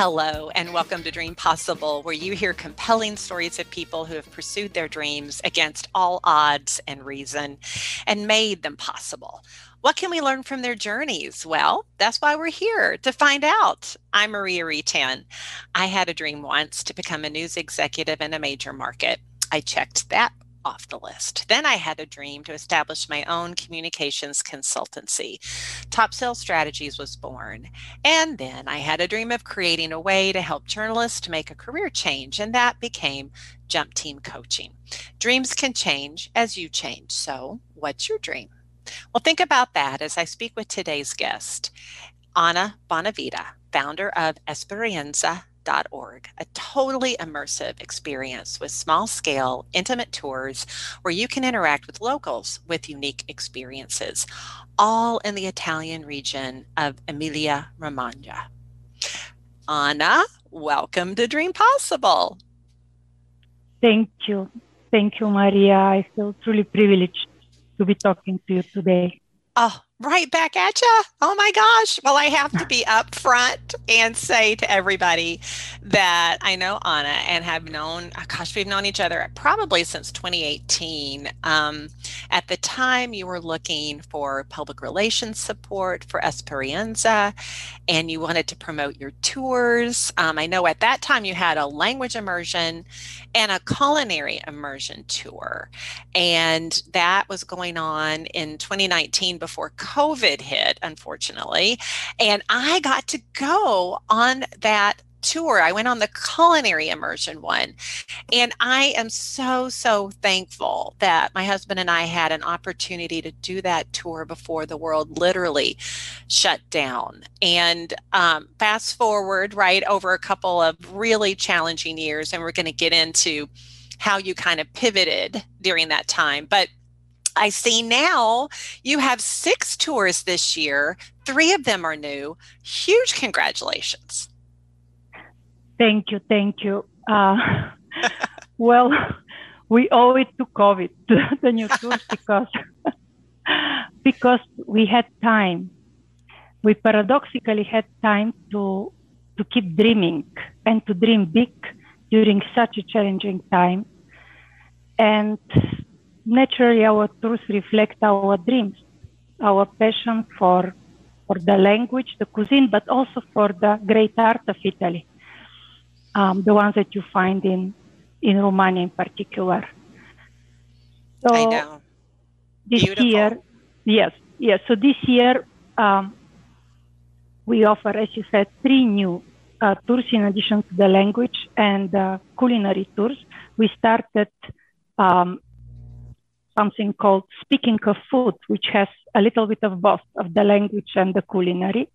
Hello, and welcome to Dream Possible, where you hear compelling stories of people who have pursued their dreams against all odds and reason and made them possible. What can we learn from their journeys? Well, that's why we're here to find out. I'm Maria Retan. I had a dream once to become a news executive in a major market. I checked that off the list. Then I had a dream to establish my own communications consultancy. Top Sales Strategies was born. And then I had a dream of creating a way to help journalists to make a career change, and that became Jump Team Coaching. Dreams can change as you change. So, what's your dream? Well, think about that as I speak with today's guest, Anna Bonavita, founder of Esperienza.org, a totally immersive experience with small scale, intimate tours where you can interact with locals with unique experiences, all in the Italian region of Emilia Romagna. Anna, welcome to Dream Possible. Thank you. Thank you, Maria. I feel truly privileged to be talking to you today. Oh, right back at you. Oh my gosh. Well, I have to be upfront and say to everybody that I know Anna and have known, oh gosh, we've known each other probably since 2018. Um, at the time, you were looking for public relations support for Esperienza and you wanted to promote your tours. Um, I know at that time you had a language immersion and a culinary immersion tour. And that was going on in 2019 before COVID hit, unfortunately. And I got to go on that tour. I went on the culinary immersion one. And I am so, so thankful that my husband and I had an opportunity to do that tour before the world literally shut down. And um, fast forward, right, over a couple of really challenging years, and we're going to get into how you kind of pivoted during that time. But I see now you have six tours this year. Three of them are new. Huge congratulations. Thank you. Thank you. Uh, well, we owe it to COVID, the new tours, because, because we had time. We paradoxically had time to, to keep dreaming and to dream big during such a challenging time. And naturally our tours reflect our dreams, our passion for for the language, the cuisine, but also for the great art of Italy, um, the ones that you find in in Romagna in particular. So I know. This Beautiful. year, yes, yes. So this year, um, we offer, as you said, three new uh, tours in addition to the language and uh, culinary tours. We started um, something called Speaking of Food, which has a little bit of both of the language and the culinary.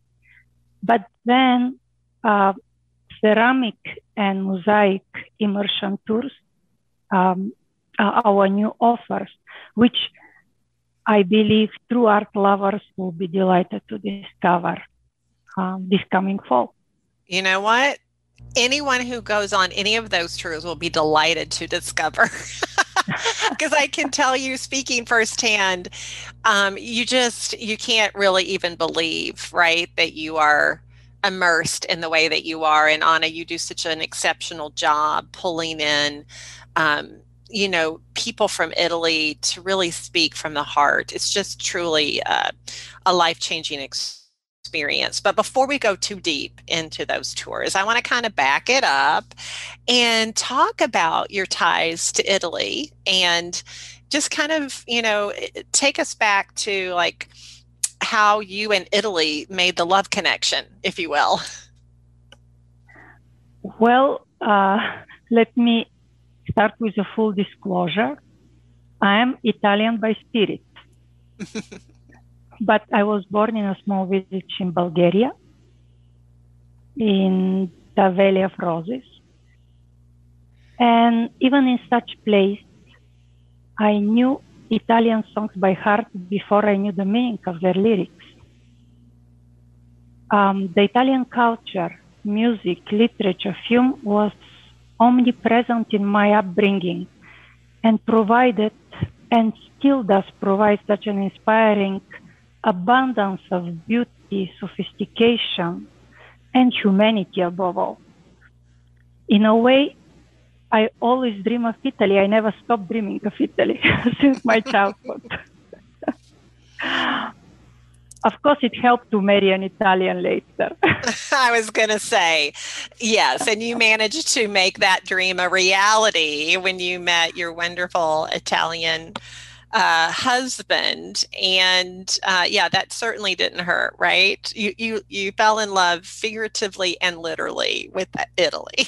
But then uh, ceramic and mosaic immersion tours um, are our new offers, which I believe true art lovers will be delighted to discover um, this coming fall. You know what? Anyone who goes on any of those tours will be delighted to discover. because I can tell you, speaking firsthand, um, you just you can't really even believe, right, that you are immersed in the way that you are. And Anna, you do such an exceptional job pulling in. Um, you know, people from Italy to really speak from the heart. It's just truly uh, a life changing experience experience. But before we go too deep into those tours, I want to kind of back it up and talk about your ties to Italy and just kind of, you know, take us back to like how you and Italy made the love connection, if you will. Well, uh, let me start with a full disclosure. I am Italian by spirit. but I was born in a small village in Bulgaria, in the Valley of Roses. And even in such place, I knew Italian songs by heart before I knew the meaning of their lyrics. Um, the Italian culture, music, literature, film was omnipresent in my upbringing and provided and still does provide such an inspiring abundance of beauty, sophistication, and humanity above all. In a way, I always dream of Italy. I never stopped dreaming of Italy since my childhood. of course, it helped to marry an Italian later. I was going to say, yes. And you managed to make that dream a reality when you met your wonderful Italian uh, husband. And uh, yeah, that certainly didn't hurt, right? You, you, you fell in love figuratively and literally with Italy.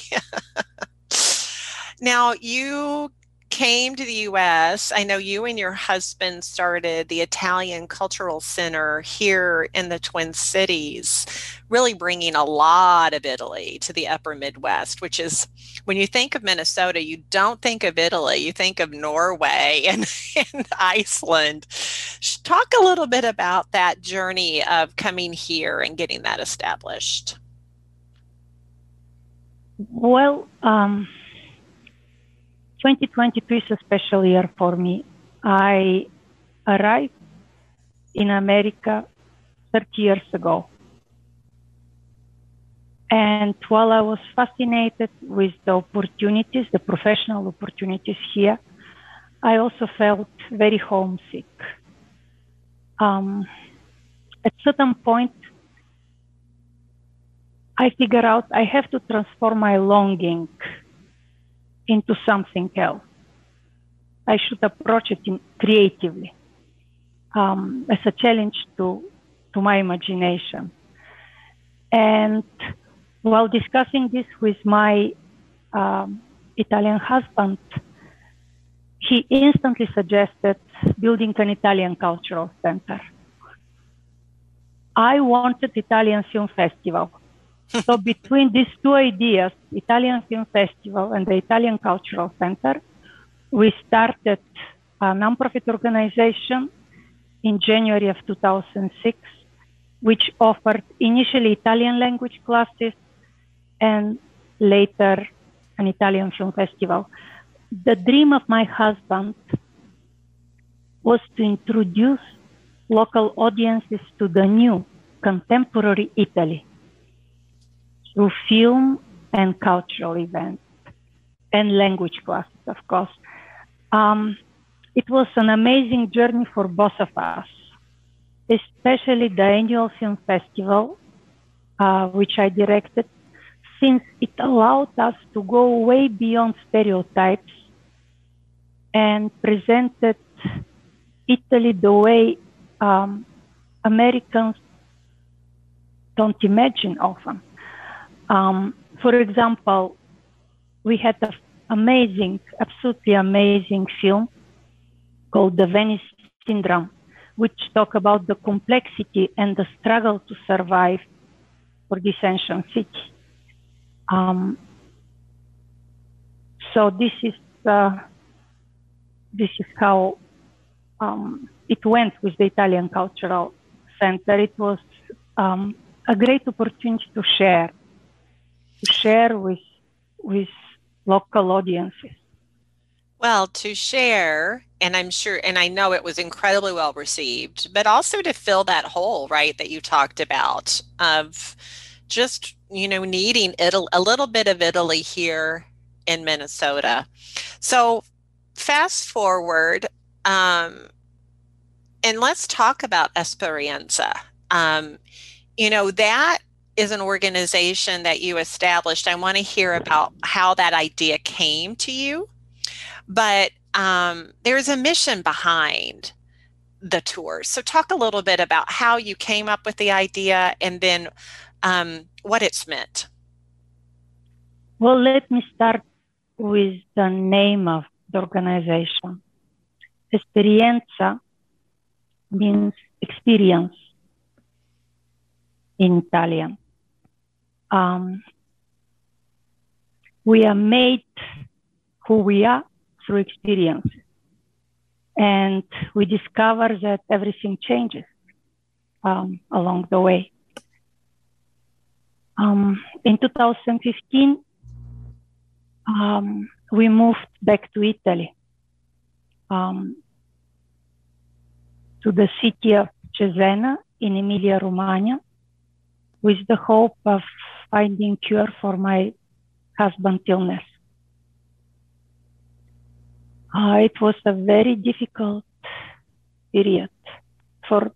Now, you came to the US, I know you and your husband started the Italian Cultural Center here in the Twin Cities, really bringing a lot of Italy to the upper Midwest, which is when you think of Minnesota, you don't think of Italy, you think of Norway and, and Iceland. Talk a little bit about that journey of coming here and getting that established. Well, um, 2022 is a special year for me. I arrived in America 30 years ago. And while I was fascinated with the opportunities, the professional opportunities here, I also felt very homesick. Um, at certain point, I figured out I have to transform my longing into something else. I should approach it creatively um, as a challenge to, to my imagination. And while discussing this with my um, Italian husband, he instantly suggested building an Italian cultural center. I wanted Italian Film Festival so between these two ideas, Italian Film Festival and the Italian Cultural Center, we started a nonprofit organization in January of 2006, which offered initially Italian language classes and later an Italian film festival. The dream of my husband was to introduce local audiences to the new contemporary Italy through film and cultural events and language classes, of course. Um, it was an amazing journey for both of us, especially the annual film festival, uh, which I directed, since it allowed us to go way beyond stereotypes and presented Italy the way um, Americans don't imagine often. Um, for example, we had an amazing, absolutely amazing film called The Venice Syndrome, which talk about the complexity and the struggle to survive for this ancient city. Um, so this is uh, this is how um, it went with the Italian Cultural Center. It was um, a great opportunity to share share with with local audiences? Well, to share, and I'm sure, and I know it was incredibly well received, but also to fill that hole, right, that you talked about of just, you know, needing Italy, a little bit of Italy here in Minnesota. So, fast forward, um, and let's talk about Esperienza. Um, you know, that is an organization that you established. I want to hear about how that idea came to you. But um, there's a mission behind the tours. So, talk a little bit about how you came up with the idea and then um, what it's meant. Well, let me start with the name of the organization. Esperienza means experience in Italian um, we are made who we are through experience. And we discover that everything changes um, along the way. Um, in 2015, um, we moved back to Italy, um, to the city of Cesena in Emilia Romagna, with the hope of finding cure for my husband's illness. Uh, it was a very difficult period for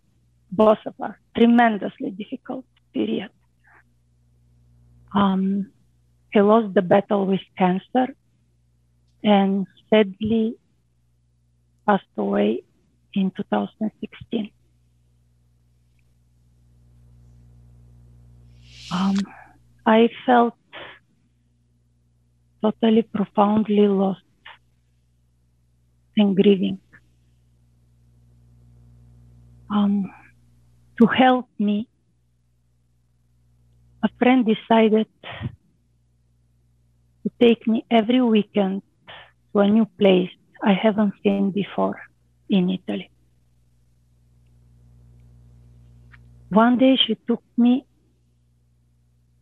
both of us, tremendously difficult period. Um, he lost the battle with cancer and sadly passed away in 2016. Um, I felt totally profoundly lost and grieving. Um, to help me, a friend decided to take me every weekend to a new place I haven't seen before in Italy. One day she took me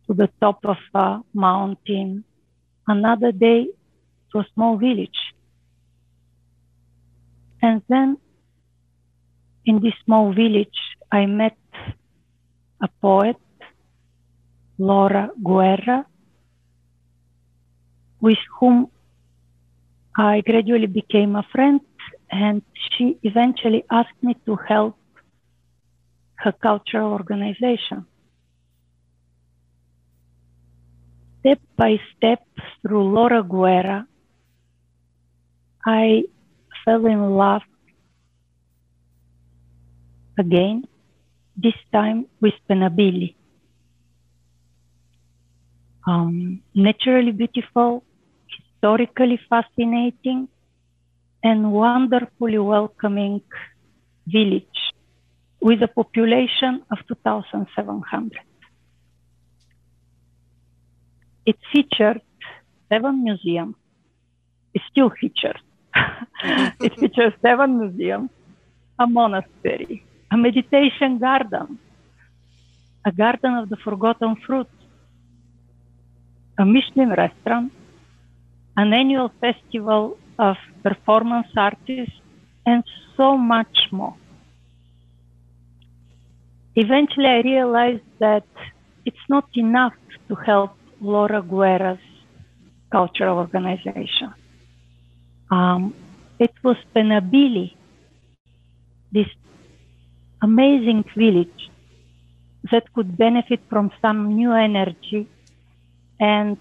to the top of a mountain, another day to a small village. And then in this small village, I met a poet, Laura Guerra, with whom I gradually became a friend, and she eventually asked me to help her cultural organization. Step by step through Laura Guerra, I fell in love again, this time with Pennabilli. Um, naturally beautiful, historically fascinating, and wonderfully welcoming village with a population of 2,700. It featured seven museums. It still features. it features seven museums, a monastery, a meditation garden, a garden of the forgotten fruits, a Michelin restaurant, an annual festival of performance artists, and so much more. Eventually, I realized that it's not enough to help Laura Guerra's cultural organization. Um, it was Pennabilli, this amazing village that could benefit from some new energy and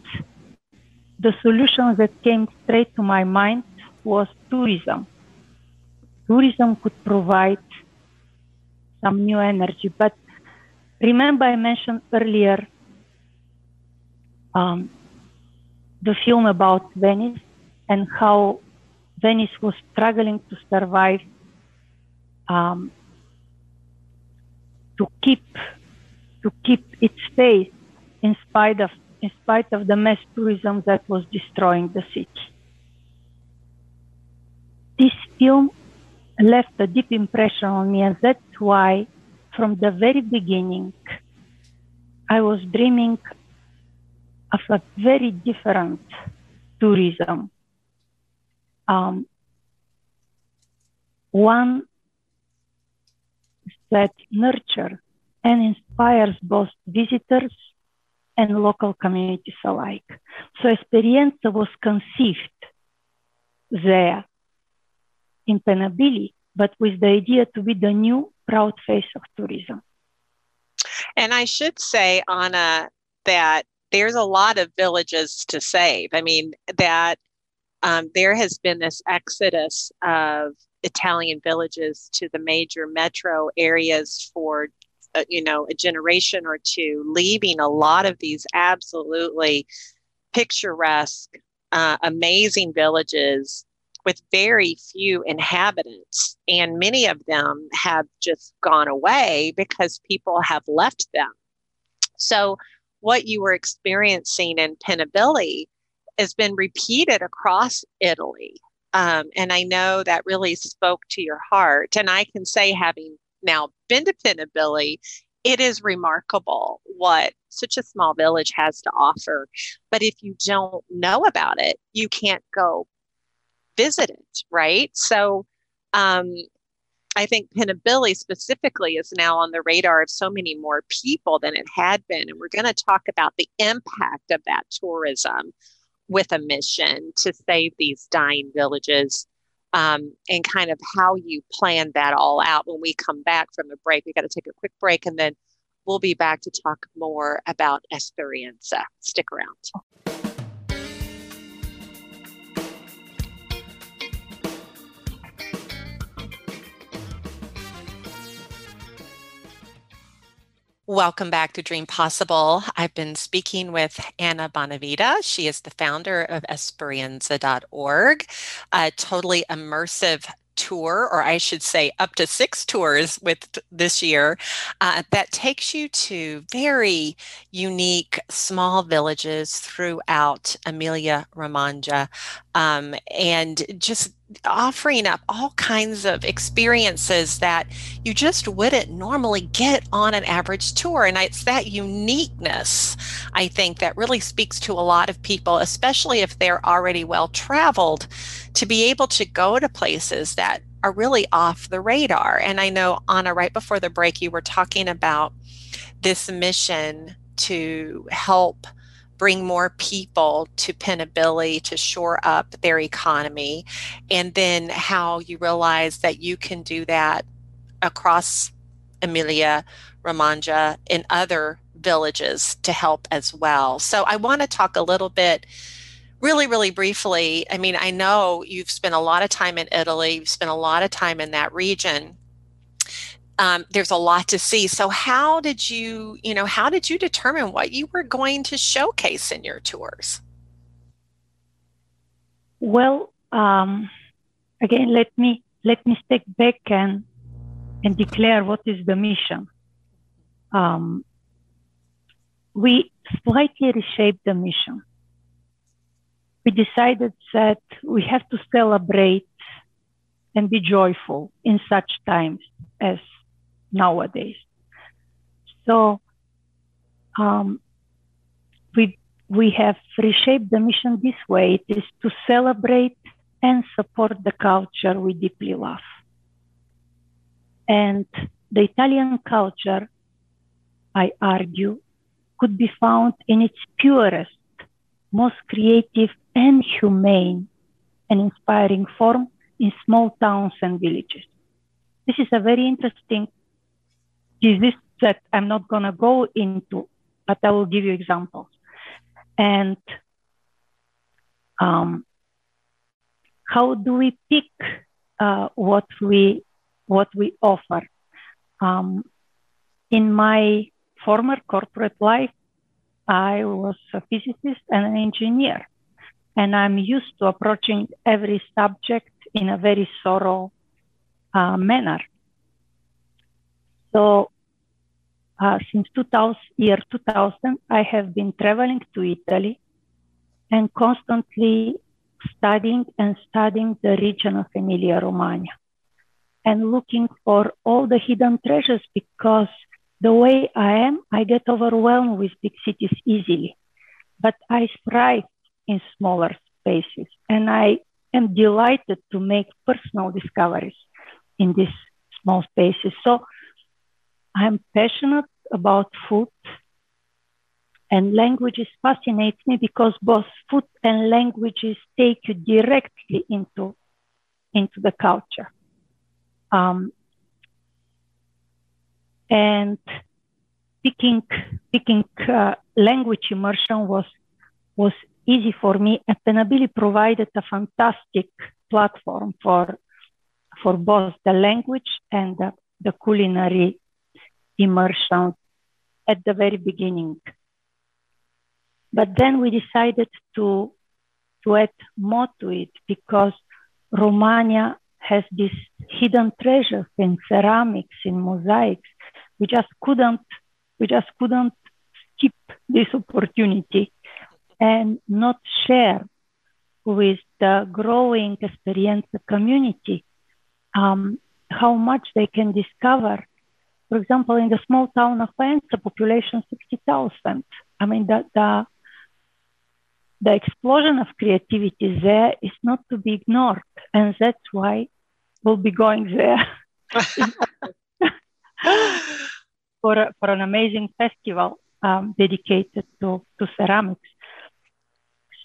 the solution that came straight to my mind was tourism. Tourism could provide some new energy. But remember, I mentioned earlier um, the film about Venice and how Venice was struggling to survive, um, to keep to keep its face in spite of in spite of the mass tourism that was destroying the city. This film left a deep impression on me, and that's why, from the very beginning, I was dreaming of a very different tourism. Um, one that nurtures and inspires both visitors and local communities alike. So Esperienza was conceived there in Pennabilli, but with the idea to be the new proud face of tourism. And I should say, Anna, that there's a lot of villages to save. I mean, that um, there has been this exodus of Italian villages to the major metro areas for, uh, you know, a generation or two, leaving a lot of these absolutely picturesque, uh, amazing villages with very few inhabitants. And many of them have just gone away because people have left them. So, what you were experiencing in Pennabilli has been repeated across Italy. Um, and I know that really spoke to your heart. And I can say, having now been to Pennabilli, it is remarkable what such a small village has to offer. But if you don't know about it, you can't go visit it, right? So um, I think Pennabilli specifically is now on the radar of so many more people than it had been. And we're going to talk about the impact of that tourism with a mission to save these dying villages um, and kind of how you plan that all out when we come back from the break. We got to take a quick break and then we'll be back to talk more about Esperienza. Stick around. Welcome back to Dream Possible. I've been speaking with Anna Bonavita. She is the founder of Esperienza.org, a totally immersive tour, or I should say, up to six tours with this year uh, that takes you to very unique small villages throughout Emilia Romagna um, and just offering up all kinds of experiences that you just wouldn't normally get on an average tour. And it's that uniqueness, I think, that really speaks to a lot of people, especially if they're already well traveled, to be able to go to places that are really off the radar. And I know, Anna, right before the break, you were talking about this mission to help bring more people to Pennabilli to shore up their economy, and then how you realize that you can do that across Emilia Romagna and other villages to help as well. So I want to talk a little bit really, really briefly, I mean, I know you've spent a lot of time in Italy, you've spent a lot of time in that region. Um, there's a lot to see. So, how did you, you know, how did you determine what you were going to showcase in your tours? Well, um, again, let me let me step back and and declare what is the mission. Um, we slightly reshaped the mission we decided that we have to celebrate and be joyful in such times as nowadays. So um, we we have reshaped the mission this way. It is to celebrate and support the culture we deeply love. And the Italian culture, I argue, could be found in its purest, most creative and humane and inspiring form in small towns and villages. This is a very interesting disease that I'm not going to go into, but I will give you examples. And um, how do we pick uh, what we what we offer? Um, in my former corporate life, I was a physicist and an engineer and I'm used to approaching every subject in a very thorough uh, manner. So uh, since 2000, year 2000, I have been traveling to Italy and constantly studying and studying the region of Emilia-Romagna and looking for all the hidden treasures because the way I am, I get overwhelmed with big cities easily. But I thrive in smaller spaces. And I am delighted to make personal discoveries in these small spaces. So I'm passionate about food and languages fascinates me because both food and languages take you directly into, into the culture. Um, and picking, picking uh, language immersion was, was easy for me. And Pennabilli provided a fantastic platform for, for both the language and the, the culinary immersion at the very beginning. But then we decided to, to add more to it because Romagna has these hidden treasures in ceramics, in mosaics. We just couldn't, we just couldn't skip this opportunity and not share with the growing experience community um, how much they can discover. For example, in the small town of Faenza, population 60,000. I mean, the, the, the explosion of creativity there is not to be ignored. And that's why we'll be going there for, a, for an amazing festival um, dedicated to, to ceramics.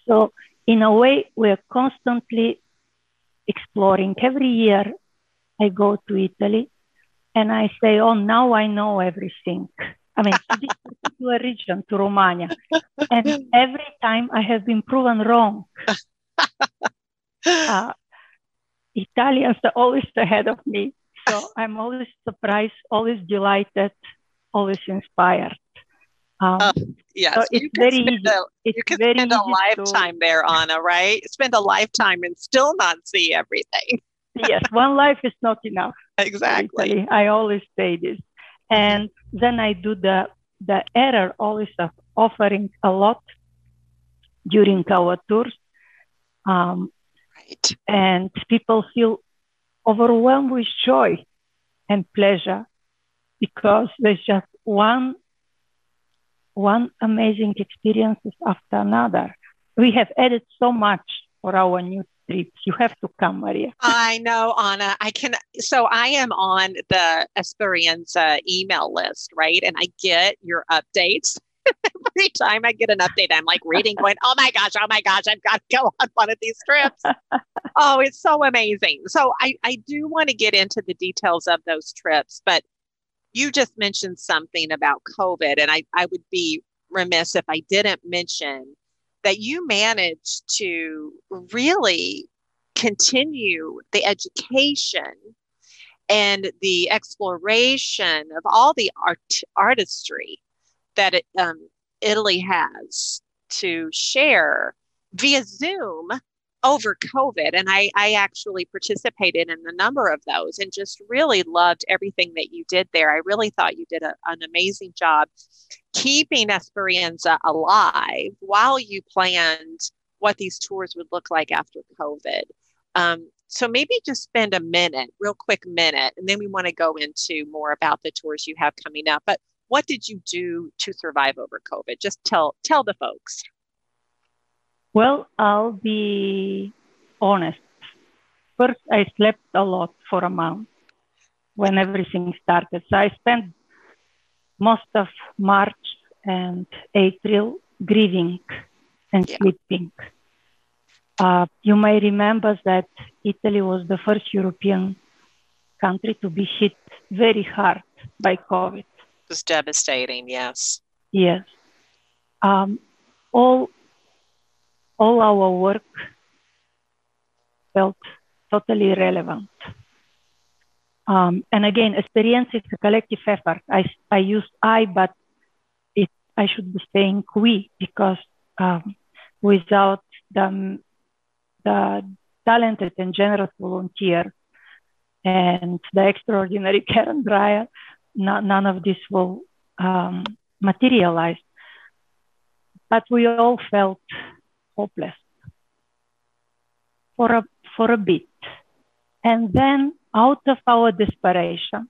So, in a way, we're constantly exploring. Every year, I go to Italy and I say, Oh, now I know everything. I mean, to this particular region, to Romagna. And every time I have been proven wrong. Uh, Italians are always ahead of me. So I'm always surprised, always delighted, always inspired. Um, uh, yes, so it's very easy. A, it's you can very spend a lifetime to... there, Anna, right? Spend a lifetime and still not see everything. Yes, one life is not enough. Exactly. I always say this. And then I do the the error always of offering a lot during our tours. Um, right. And people feel overwhelmed with joy and pleasure because there's just one one amazing experiences after another. We have added so much for our new trips. You have to come, Maria. I know, Anna. I can. So I am on the Esperienza email list, right? And I get your updates. Every time I get an update, I'm like reading, going, "Oh my gosh, oh my gosh, I've got to go on one of these trips." oh, it's so amazing. So I I do want to get into the details of those trips, but you just mentioned something about COVID, and I I would be remiss if I didn't mention that you managed to really continue the education and the exploration of all the art artistry that it, um, Italy has to share via Zoom over COVID. And I, I actually participated in a number of those and just really loved everything that you did there. I really thought you did a, an amazing job keeping Esperienza alive while you planned what these tours would look like after COVID. Um, so maybe just spend a minute, real quick minute, and then we want to go into more about the tours you have coming up. But what did you do to survive over COVID? Just tell tell the folks. Well, I'll be honest. First, I slept a lot for a month when everything started. So I spent most of March and April grieving and yeah. sleeping. Uh, you may remember that Italy was the first European country to be hit very hard by COVID. It was devastating, yes. Yes. Um, all all our work felt totally irrelevant. Um, and again, Esperienza is a collective effort. I, I use I, but it, I should be saying we because um, without the, the talented and generous volunteer and the extraordinary Karen Dreyer, no, none of this will um, materialize. But we all felt hopeless for a, for a bit. And then out of our desperation,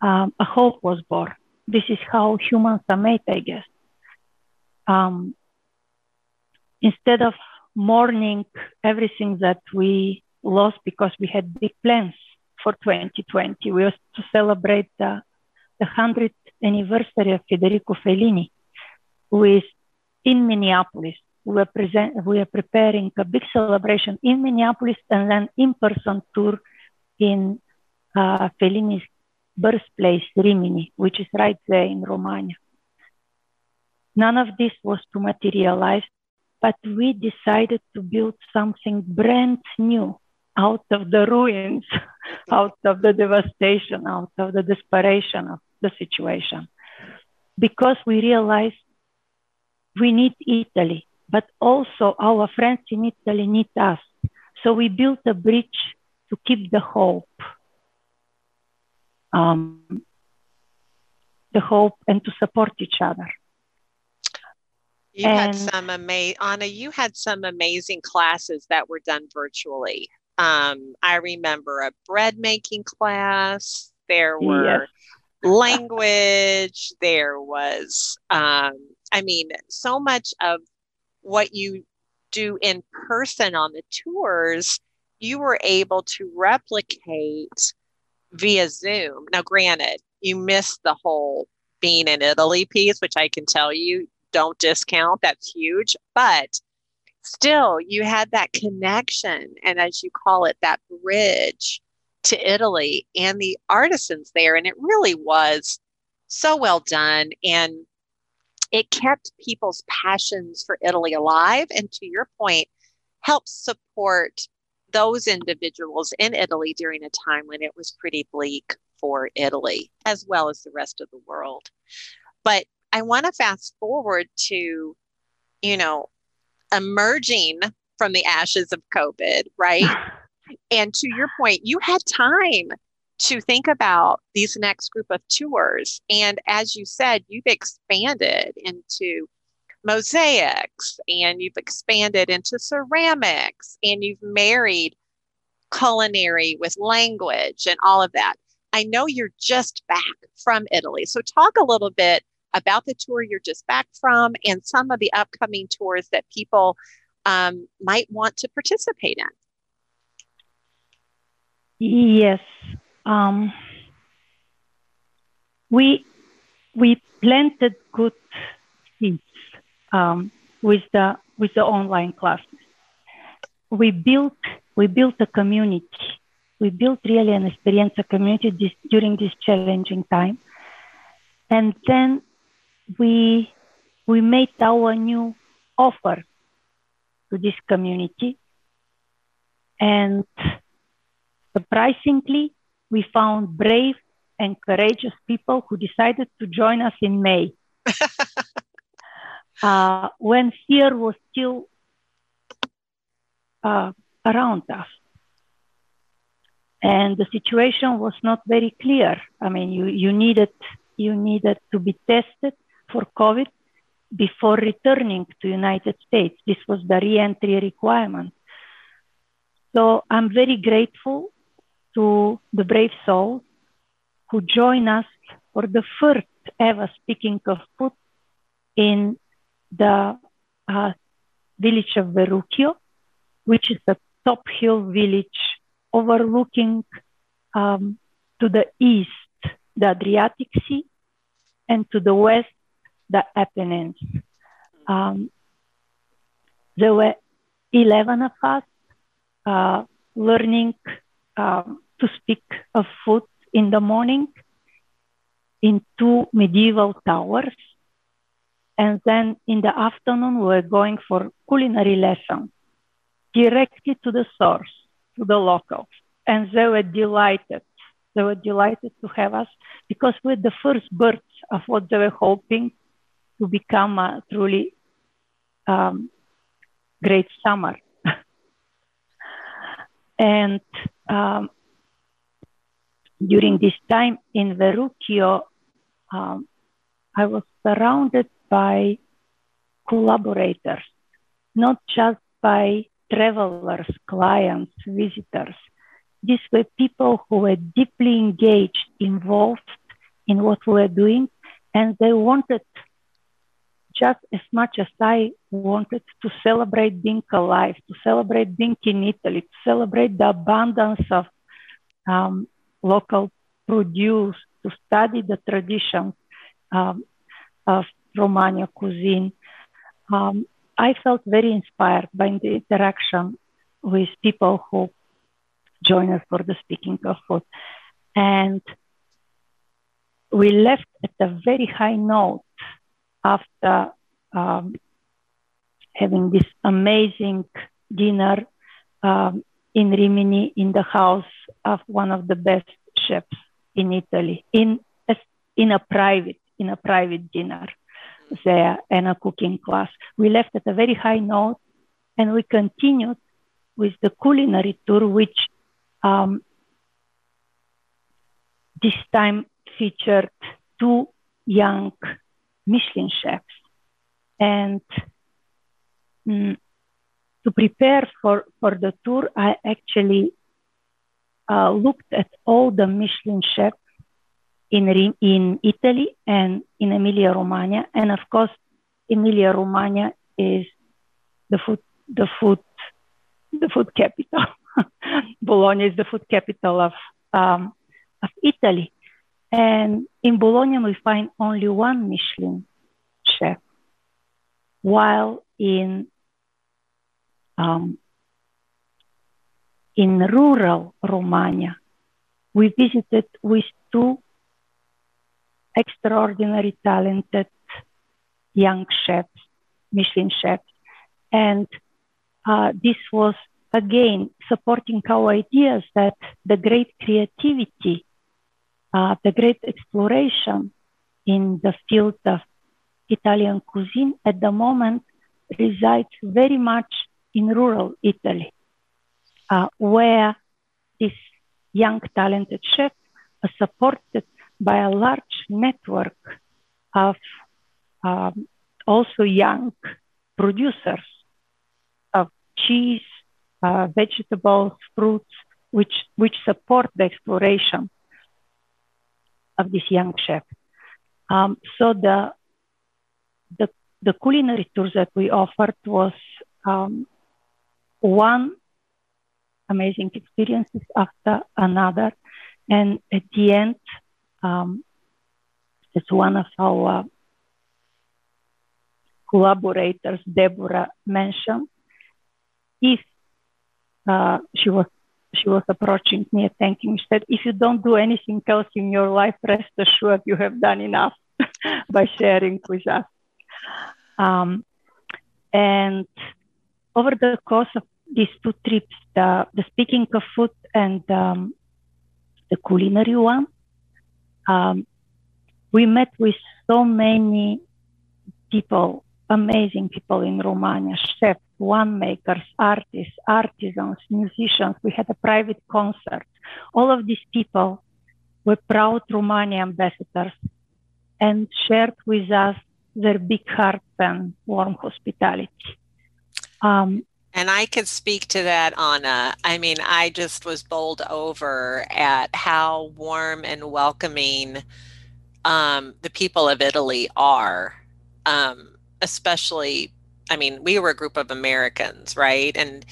um, a hope was born. This is how humans are made, I guess. Um, instead of mourning everything that we lost because we had big plans for 2020, we were to celebrate the, the 100th anniversary of Federico Fellini, is in Minneapolis. We are, present, we are preparing a big celebration in Minneapolis and then in-person tour in uh, Fellini's birthplace, Rimini, which is right there in Romagna. None of this was to materialize, but we decided to build something brand new out of the ruins, out of the devastation, out of the desperation of the situation. Because we realized we need Italy, but also our friends in Italy need us. So we built a bridge to keep the hope, um, the hope, and to support each other. You and, had some amazing, Anna. You had some amazing classes that were done virtually. Um, I remember a bread making class. There were yes. language. There was um, I mean, so much of what you do in person on the tours you were able to replicate via Zoom. Now, granted, you missed the whole being in Italy piece, which I can tell you don't discount. That's huge. But still, you had that connection, and as you call it, that bridge to Italy and the artisans there. And it really was so well done. And it kept people's passions for Italy alive. And to your point, helped support those individuals in Italy during a time when it was pretty bleak for Italy, as well as the rest of the world. But I want to fast forward to, you know, emerging from the ashes of COVID, right? and to your point, you had time to think about these next group of tours. And as you said, you've expanded into mosaics and you've expanded into ceramics and you've married culinary with language and all of that. I know you're just back from Italy. So, talk a little bit about the tour you're just back from and some of the upcoming tours that people um, might want to participate in. Yes. Um, we we planted good seeds um, with the with the online classes. We built we built a community. We built really an experience a community this, during this challenging time, and then we we made our new offer to this community, and surprisingly, we found brave and courageous people who decided to join us in May. uh, when fear was still uh, around us. And the situation was not very clear. I mean, you, you needed you needed to be tested for COVID before returning to United States. This was the re-entry requirement. So I'm very grateful to the brave souls who join us for the first ever speaking of food in the uh, village of Verucchio, which is a top hill village overlooking um, to the east the Adriatic Sea and to the west the Apennines. Um, there were 11 of us uh, learning um, to speak of food in the morning in two medieval towers and then in the afternoon, we're going for culinary lessons directly to the source, to the locals. And they were delighted. They were delighted to have us because we're the first birds of what they were hoping to become a truly um, great summer. And um, during this time in Verucchio, um, I was surrounded by collaborators, not just by travelers, clients, visitors. These were people who were deeply engaged, involved in what we were doing, and they wanted just as much as I wanted to celebrate being alive, to celebrate being in Italy, to celebrate the abundance of um, local produce, to study the traditions um, of Romagna cuisine. Um, I felt very inspired by the interaction with people who join us for the speaking of food. And we left at a very high note after um, having this amazing dinner um, in Rimini in the house of one of the best chefs in Italy in a, in a private in a private dinner there and a cooking class. We left at a very high note and we continued with the culinary tour, which um, this time featured two young Michelin chefs. And mm, to prepare for, for the tour, I actually uh, looked at all the Michelin chefs in, in Italy and in Emilia Romagna. And of course, Emilia Romagna is the food, the food, the food capital Bologna is the food capital of um, of Italy, and in Bologna we find only one Michelin chef, while in um, in rural Romagna, we visited with two extraordinary talented young chefs, Michelin chefs. And uh, this was again supporting our ideas that the great creativity, uh, the great exploration in the field of Italian cuisine at the moment resides very much in rural Italy, uh, where these young talented chefs are supported by a large network of um, also young producers of cheese, uh, vegetables, fruits, which, which support the exploration of this young chef. Um, so the, the, the culinary tours that we offered was um, one amazing experiences after another. And at the end, um, as one of our collaborators, Deborah, mentioned, if uh, she was she was approaching me and thanking me, she said, if you don't do anything else in your life, rest assured you have done enough by sharing with us. Um, and over the course of these two trips, the, the speaking of food and um, the culinary one, um, we met with so many people, amazing people in Romagna, chefs, winemakers, artists, artisans, musicians. We had a private concert. All of these people were proud Romagna ambassadors and shared with us their big hearts and warm hospitality. Um, and I could speak to that, Anna. I mean, I just was bowled over at how warm and welcoming um, the people of Italy are, um, especially. I mean, we were a group of Americans, right? And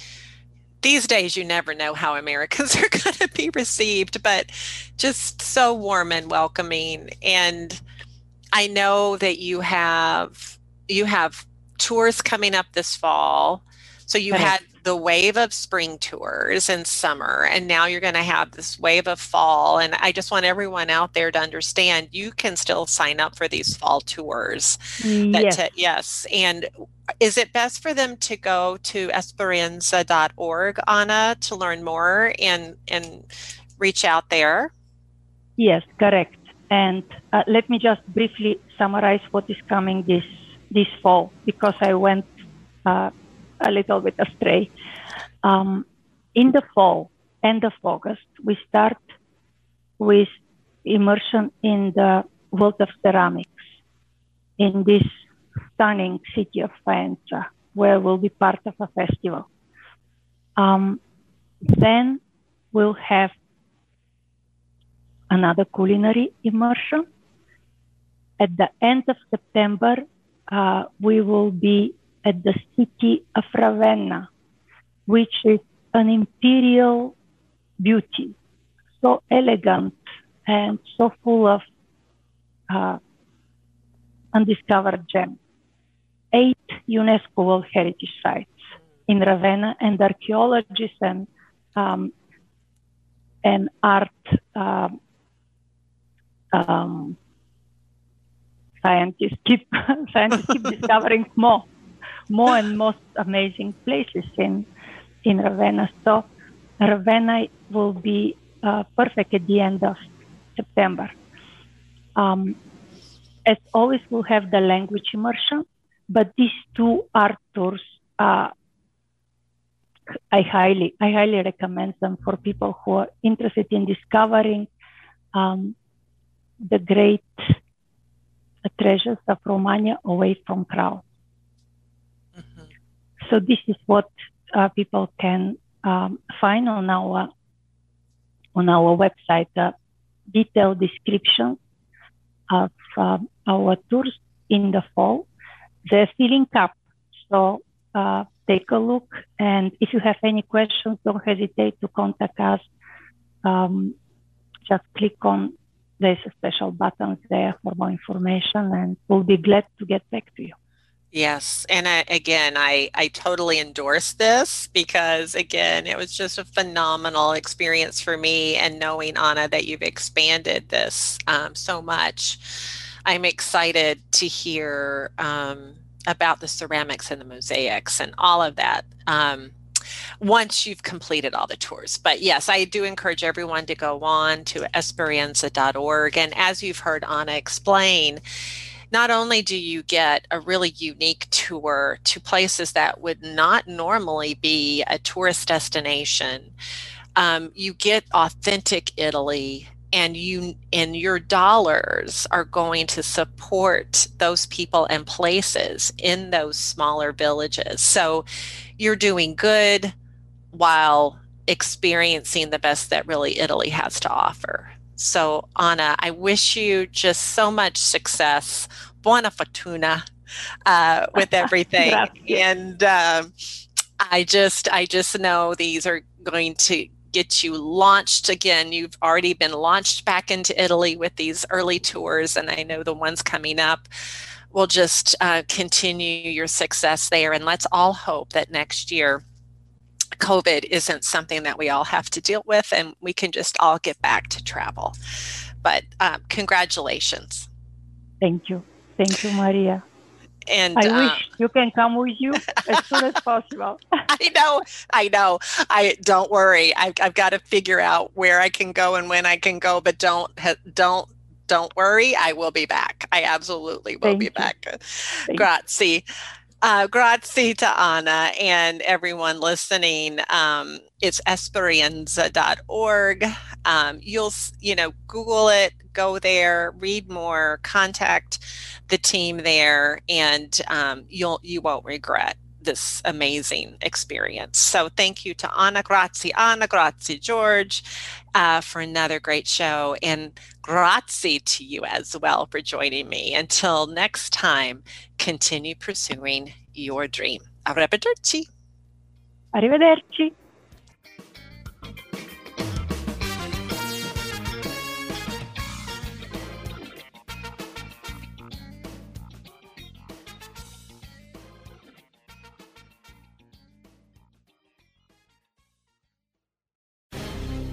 these days, you never know how Americans are going to be received, but just so warm and welcoming. And I know that you have you have tours coming up this fall so you had the wave of spring tours and summer, and now you're going to have this wave of fall. And I just want everyone out there to understand you can still sign up for these fall tours. Yes. To, yes. And is it best for them to go to esperienza.org, Anna, to learn more and, and reach out there? Yes, correct. And uh, let me just briefly summarize what is coming this this fall because I went uh, a little bit astray. Um, in the fall, end of August, we start with immersion in the world of ceramics in this stunning city of Faenza, where we'll be part of a festival. Um, then we'll have another culinary immersion. At the end of September, uh, we will be at the city of Ravenna, which is an imperial beauty, so elegant and so full of uh, undiscovered gems. Eight UNESCO World Heritage Sites in Ravenna, and archaeologists and um, and art um, um, scientists keep scientists keep discovering more more and most amazing places in in Ravenna. So Ravenna will be uh, perfect at the end of September. Um, as always, we'll have the language immersion, but these two art tours, uh, I highly, I highly recommend them for people who are interested in discovering um, the great treasures of Romagna away from crowds. So this is what uh, people can um, find on our on our website. Uh, detailed descriptions of uh, our tours in the fall. They're filling up, so uh, take a look. And if you have any questions, don't hesitate to contact us. Um, just click on there's a special button there for more information, and we'll be glad to get back to you. Yes. And I, again, I, I totally endorse this because, again, it was just a phenomenal experience for me. And knowing, Anna, that you've expanded this um, so much, I'm excited to hear um, about the ceramics and the mosaics and all of that. Um, once you've completed all the tours. But yes, I do encourage everyone to go on to esperienza.org. And as you've heard Anna explain, not only do you get a really unique tour to places that would not normally be a tourist destination, um, you get authentic Italy and you and your dollars are going to support those people and places in those smaller villages. So you're doing good while experiencing the best that really italy has to offer so anna i wish you just so much success buona fortuna uh, with everything and um, i just i just know these are going to get you launched again. You've already been launched back into Italy with these early tours, and I know the ones coming up will just uh, continue your success there. And let's all hope that next year, COVID isn't something that we all have to deal with, and we can just all get back to travel. But um, congratulations. Thank you. Thank you, Maria. And I uh, wish you can come with you as soon as possible. I know, I know. I don't worry. I've, I've got to figure out where I can go and when I can go. But don't don't don't worry. I will be back. I absolutely will Thank be you. back. Thank Grazie. Uh, grazie to Anna and everyone listening. Um, it's esperienza.org. Um, you'll, you know, Google it, go there, read more, contact the team there, and um, you'll you won't regret this amazing experience. So thank you to Anna Grazie, Anna Grazie, George, uh, for another great show, and grazie to you as well for joining me. Until next time, continue pursuing your dream. Arrivederci. Arrivederci.